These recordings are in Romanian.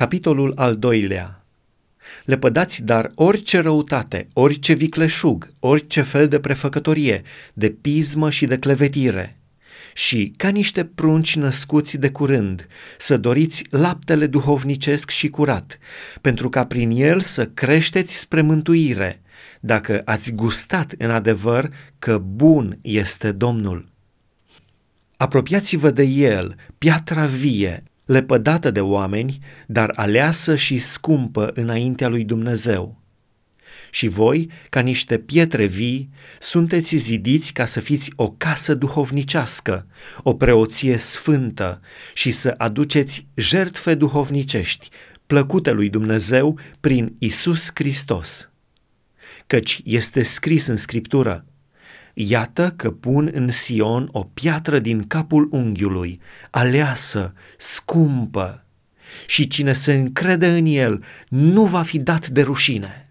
Capitolul al doilea Lepădați dar orice răutate, orice vicleșug, orice fel de prefăcătorie, de pismă și de clevetire. Și, ca niște prunci născuți de curând, să doriți laptele duhovnicesc și curat, pentru ca prin el să creșteți spre mântuire, dacă ați gustat în adevăr că bun este Domnul. Apropiați-vă de el, piatra vie, lepădată de oameni, dar aleasă și scumpă înaintea lui Dumnezeu. Și voi, ca niște pietre vii, sunteți zidiți ca să fiți o casă duhovnicească, o preoție sfântă și să aduceți jertfe duhovnicești, plăcute lui Dumnezeu prin Isus Hristos. Căci este scris în Scriptură, Iată că pun în Sion o piatră din capul unghiului, aleasă, scumpă, și cine se încrede în el nu va fi dat de rușine.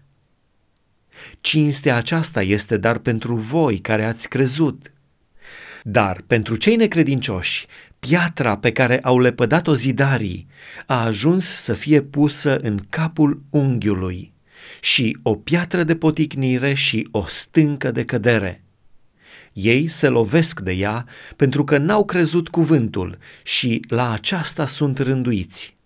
Cinstea aceasta este dar pentru voi care ați crezut. Dar pentru cei necredincioși, piatra pe care au lepădat-o zidarii a ajuns să fie pusă în capul unghiului și o piatră de poticnire și o stâncă de cădere ei se lovesc de ea pentru că n-au crezut cuvântul și la aceasta sunt rânduiți.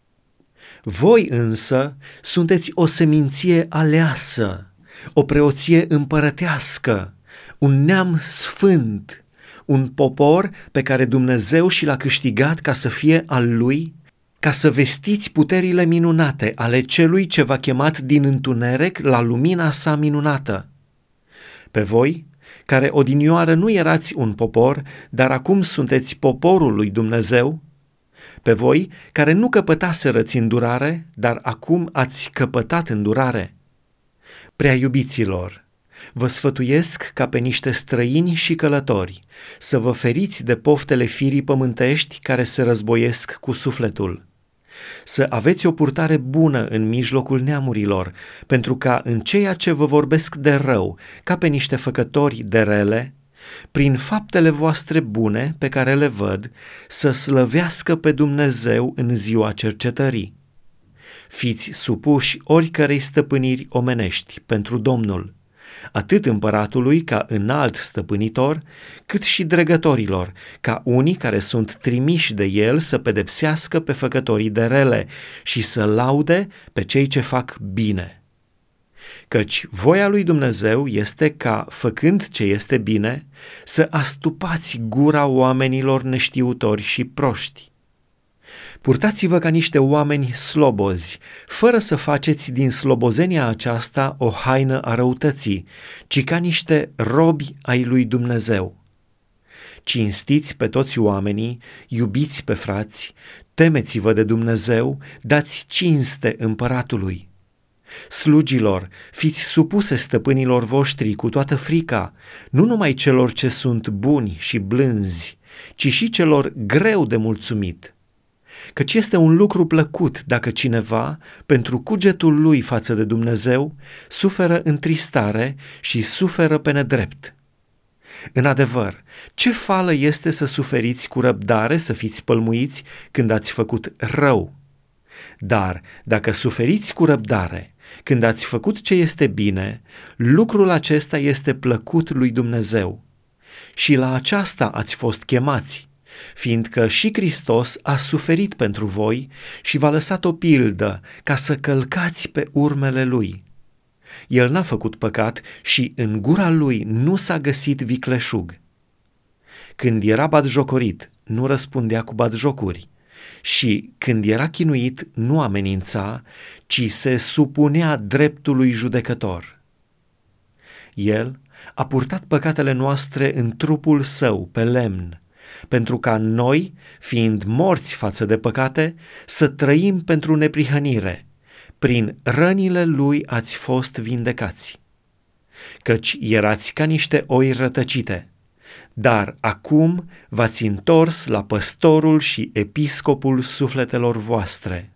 Voi însă sunteți o seminție aleasă, o preoție împărătească, un neam sfânt, un popor pe care Dumnezeu și l-a câștigat ca să fie al lui, ca să vestiți puterile minunate ale celui ce v-a chemat din întuneric la lumina sa minunată. Pe voi care odinioară nu erați un popor, dar acum sunteți poporul lui Dumnezeu, pe voi care nu căpătaserăți îndurare, dar acum ați căpătat îndurare. Prea iubiților, vă sfătuiesc ca pe niște străini și călători să vă feriți de poftele firii pământești care se războiesc cu sufletul să aveți o purtare bună în mijlocul neamurilor, pentru ca în ceea ce vă vorbesc de rău, ca pe niște făcători de rele, prin faptele voastre bune pe care le văd, să slăvească pe Dumnezeu în ziua cercetării. Fiți supuși oricărei stăpâniri omenești pentru Domnul, atât împăratului ca înalt stăpânitor, cât și dregătorilor, ca unii care sunt trimiși de el să pedepsească pe făcătorii de rele și să laude pe cei ce fac bine. Căci voia lui Dumnezeu este ca, făcând ce este bine, să astupați gura oamenilor neștiutori și proști Purtați-vă ca niște oameni slobozi, fără să faceți din slobozenia aceasta o haină a răutății, ci ca niște robi ai lui Dumnezeu. Cinstiți pe toți oamenii, iubiți pe frați, temeți-vă de Dumnezeu, dați cinste împăratului. Slugilor, fiți supuse stăpânilor voștri cu toată frica, nu numai celor ce sunt buni și blânzi, ci și celor greu de mulțumit căci este un lucru plăcut dacă cineva, pentru cugetul lui față de Dumnezeu, suferă întristare și suferă pe nedrept. În adevăr, ce fală este să suferiți cu răbdare, să fiți pălmuiți când ați făcut rău? Dar dacă suferiți cu răbdare, când ați făcut ce este bine, lucrul acesta este plăcut lui Dumnezeu. Și la aceasta ați fost chemați, fiindcă și Hristos a suferit pentru voi și v-a lăsat o pildă ca să călcați pe urmele lui. El n-a făcut păcat și în gura lui nu s-a găsit vicleșug. Când era batjocorit, nu răspundea cu batjocuri și când era chinuit, nu amenința, ci se supunea dreptului judecător. El a purtat păcatele noastre în trupul său pe lemn, pentru ca noi, fiind morți față de păcate, să trăim pentru neprihănire. Prin rănile lui ați fost vindecați. Căci erați ca niște oi rătăcite, dar acum v-ați întors la păstorul și episcopul sufletelor voastre.